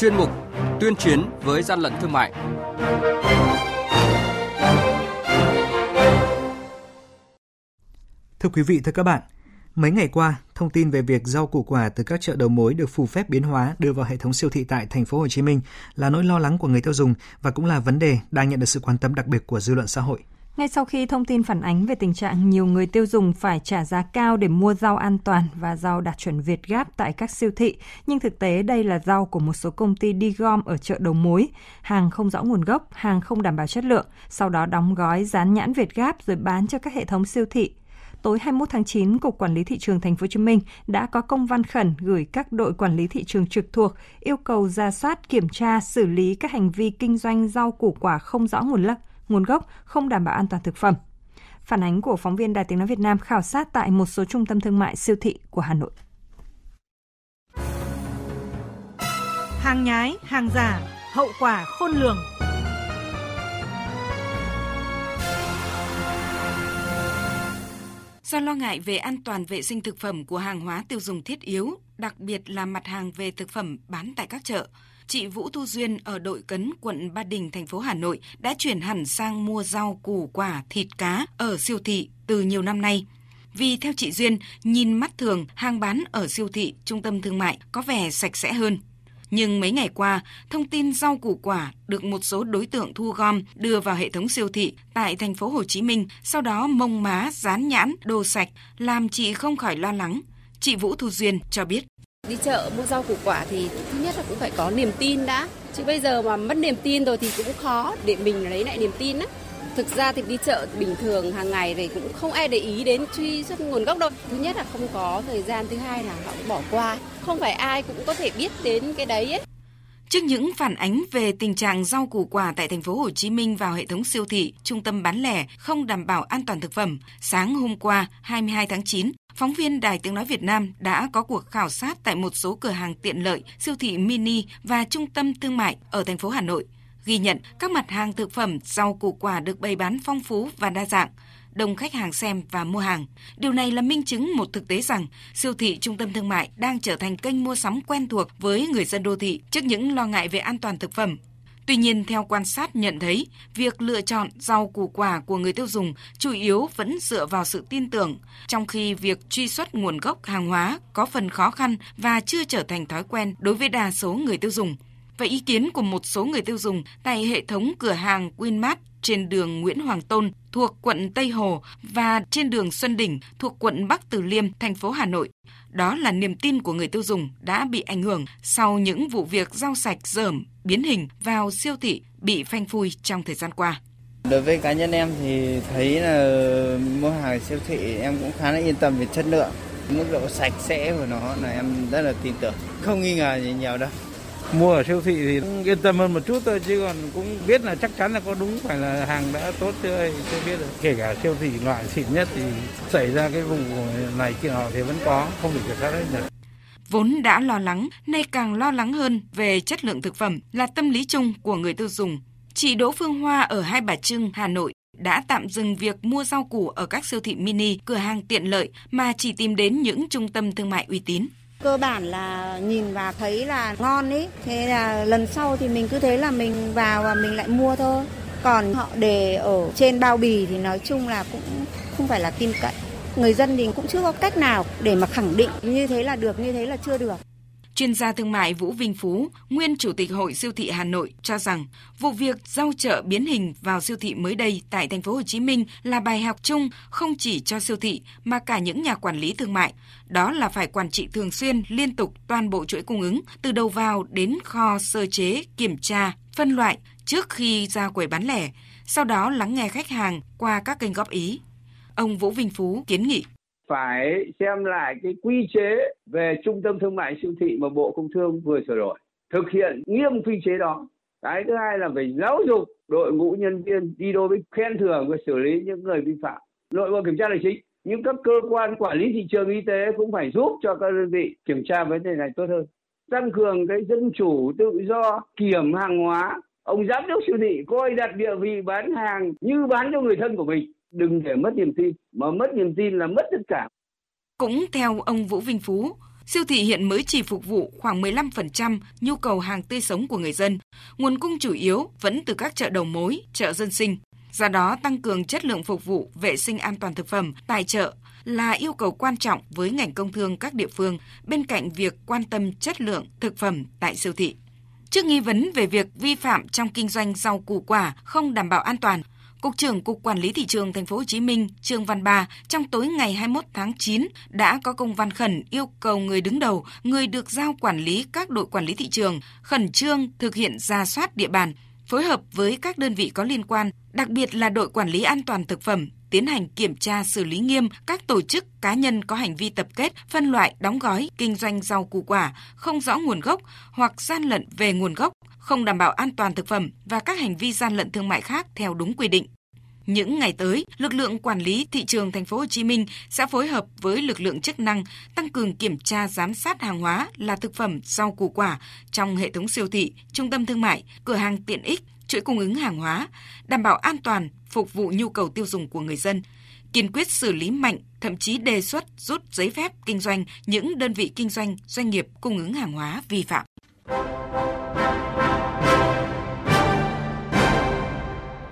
chuyên mục Tuyên chiến với gian lận thương mại. Thưa quý vị, thưa các bạn, mấy ngày qua, thông tin về việc rau củ quả từ các chợ đầu mối được phù phép biến hóa đưa vào hệ thống siêu thị tại thành phố Hồ Chí Minh là nỗi lo lắng của người tiêu dùng và cũng là vấn đề đang nhận được sự quan tâm đặc biệt của dư luận xã hội. Ngay sau khi thông tin phản ánh về tình trạng nhiều người tiêu dùng phải trả giá cao để mua rau an toàn và rau đạt chuẩn Việt Gáp tại các siêu thị, nhưng thực tế đây là rau của một số công ty đi gom ở chợ đầu mối, hàng không rõ nguồn gốc, hàng không đảm bảo chất lượng, sau đó đóng gói dán nhãn Việt Gáp rồi bán cho các hệ thống siêu thị. Tối 21 tháng 9, Cục Quản lý thị trường Thành phố Hồ Chí Minh đã có công văn khẩn gửi các đội quản lý thị trường trực thuộc yêu cầu ra soát, kiểm tra, xử lý các hành vi kinh doanh rau củ quả không rõ nguồn gốc, nguồn gốc, không đảm bảo an toàn thực phẩm. Phản ánh của phóng viên Đài Tiếng Nói Việt Nam khảo sát tại một số trung tâm thương mại siêu thị của Hà Nội. Hàng nhái, hàng giả, hậu quả khôn lường. Do lo ngại về an toàn vệ sinh thực phẩm của hàng hóa tiêu dùng thiết yếu, đặc biệt là mặt hàng về thực phẩm bán tại các chợ, chị Vũ Thu Duyên ở đội Cấn, quận Ba Đình, thành phố Hà Nội đã chuyển hẳn sang mua rau, củ quả, thịt cá ở siêu thị từ nhiều năm nay. Vì theo chị Duyên, nhìn mắt thường, hàng bán ở siêu thị, trung tâm thương mại có vẻ sạch sẽ hơn. Nhưng mấy ngày qua, thông tin rau củ quả được một số đối tượng thu gom đưa vào hệ thống siêu thị tại thành phố Hồ Chí Minh, sau đó mông má, dán nhãn, đồ sạch, làm chị không khỏi lo lắng. Chị Vũ Thu Duyên cho biết. Đi chợ mua rau củ quả thì thứ nhất là cũng phải có niềm tin đã. Chứ bây giờ mà mất niềm tin rồi thì cũng khó để mình lấy lại niềm tin á. Thực ra thì đi chợ bình thường hàng ngày thì cũng không ai để ý đến truy xuất nguồn gốc đâu. Thứ nhất là không có thời gian, thứ hai là họ cũng bỏ qua. Không phải ai cũng có thể biết đến cái đấy ấy. Trước những phản ánh về tình trạng rau củ quả tại thành phố Hồ Chí Minh vào hệ thống siêu thị, trung tâm bán lẻ không đảm bảo an toàn thực phẩm, sáng hôm qua 22 tháng 9, phóng viên Đài Tiếng nói Việt Nam đã có cuộc khảo sát tại một số cửa hàng tiện lợi, siêu thị mini và trung tâm thương mại ở thành phố Hà Nội, ghi nhận các mặt hàng thực phẩm, rau củ quả được bày bán phong phú và đa dạng đông khách hàng xem và mua hàng. Điều này là minh chứng một thực tế rằng siêu thị trung tâm thương mại đang trở thành kênh mua sắm quen thuộc với người dân đô thị trước những lo ngại về an toàn thực phẩm. Tuy nhiên, theo quan sát nhận thấy, việc lựa chọn rau củ quả của người tiêu dùng chủ yếu vẫn dựa vào sự tin tưởng, trong khi việc truy xuất nguồn gốc hàng hóa có phần khó khăn và chưa trở thành thói quen đối với đa số người tiêu dùng. Và ý kiến của một số người tiêu dùng tại hệ thống cửa hàng Winmart trên đường Nguyễn Hoàng Tôn thuộc quận Tây Hồ và trên đường Xuân Đỉnh thuộc quận Bắc Từ Liêm, thành phố Hà Nội. Đó là niềm tin của người tiêu dùng đã bị ảnh hưởng sau những vụ việc rau sạch dởm, biến hình vào siêu thị bị phanh phui trong thời gian qua. Đối với cá nhân em thì thấy là mua hàng siêu thị em cũng khá là yên tâm về chất lượng. Mức độ sạch sẽ của nó là em rất là tin tưởng. Không nghi ngờ gì nhiều đâu mua ở siêu thị thì yên tâm hơn một chút thôi chứ còn cũng biết là chắc chắn là có đúng phải là hàng đã tốt chưa chưa biết được. Kể cả siêu thị loại xịn nhất thì xảy ra cái vụ này kia họ thì vẫn có không thể kiểm soát hết được. Vốn đã lo lắng nay càng lo lắng hơn về chất lượng thực phẩm là tâm lý chung của người tiêu dùng. Chị Đỗ Phương Hoa ở Hai Bà Trưng, Hà Nội đã tạm dừng việc mua rau củ ở các siêu thị mini, cửa hàng tiện lợi mà chỉ tìm đến những trung tâm thương mại uy tín. Cơ bản là nhìn và thấy là ngon ấy, thế là lần sau thì mình cứ thế là mình vào và mình lại mua thôi. Còn họ để ở trên bao bì thì nói chung là cũng không phải là tin cậy. Người dân thì cũng chưa có cách nào để mà khẳng định như thế là được, như thế là chưa được. Chuyên gia thương mại Vũ Vinh Phú, nguyên chủ tịch Hội siêu thị Hà Nội cho rằng vụ việc rau chợ biến hình vào siêu thị mới đây tại thành phố Hồ Chí Minh là bài học chung không chỉ cho siêu thị mà cả những nhà quản lý thương mại. Đó là phải quản trị thường xuyên, liên tục toàn bộ chuỗi cung ứng từ đầu vào đến kho sơ chế, kiểm tra, phân loại trước khi ra quầy bán lẻ, sau đó lắng nghe khách hàng qua các kênh góp ý. Ông Vũ Vinh Phú kiến nghị phải xem lại cái quy chế về trung tâm thương mại siêu thị mà Bộ Công Thương vừa sửa đổi. Thực hiện nghiêm quy chế đó. Cái thứ hai là phải giáo dục đội ngũ nhân viên đi đôi với khen thưởng và xử lý những người vi phạm. Nội bộ kiểm tra là chính, nhưng các cơ quan quản lý thị trường y tế cũng phải giúp cho các đơn vị kiểm tra vấn đề này tốt hơn tăng cường cái dân chủ, tự do, kiểm hàng hóa ông giám đốc siêu thị coi đặt địa vị bán hàng như bán cho người thân của mình đừng để mất niềm tin mà mất niềm tin là mất tất cả cũng theo ông Vũ Vinh Phú Siêu thị hiện mới chỉ phục vụ khoảng 15% nhu cầu hàng tươi sống của người dân. Nguồn cung chủ yếu vẫn từ các chợ đầu mối, chợ dân sinh. Do đó, tăng cường chất lượng phục vụ vệ sinh an toàn thực phẩm tại chợ là yêu cầu quan trọng với ngành công thương các địa phương bên cạnh việc quan tâm chất lượng thực phẩm tại siêu thị. Trước nghi vấn về việc vi phạm trong kinh doanh rau củ quả không đảm bảo an toàn, Cục trưởng Cục Quản lý thị trường Thành phố Hồ Chí Minh Trương Văn Ba trong tối ngày 21 tháng 9 đã có công văn khẩn yêu cầu người đứng đầu, người được giao quản lý các đội quản lý thị trường khẩn trương thực hiện ra soát địa bàn, phối hợp với các đơn vị có liên quan, đặc biệt là đội quản lý an toàn thực phẩm tiến hành kiểm tra xử lý nghiêm các tổ chức cá nhân có hành vi tập kết, phân loại, đóng gói, kinh doanh rau củ quả không rõ nguồn gốc hoặc gian lận về nguồn gốc, không đảm bảo an toàn thực phẩm và các hành vi gian lận thương mại khác theo đúng quy định. Những ngày tới, lực lượng quản lý thị trường thành phố Hồ Chí Minh sẽ phối hợp với lực lượng chức năng tăng cường kiểm tra giám sát hàng hóa là thực phẩm, rau củ quả trong hệ thống siêu thị, trung tâm thương mại, cửa hàng tiện ích, chuỗi cung ứng hàng hóa, đảm bảo an toàn, phục vụ nhu cầu tiêu dùng của người dân, kiên quyết xử lý mạnh, thậm chí đề xuất rút giấy phép kinh doanh những đơn vị kinh doanh, doanh nghiệp cung ứng hàng hóa vi phạm.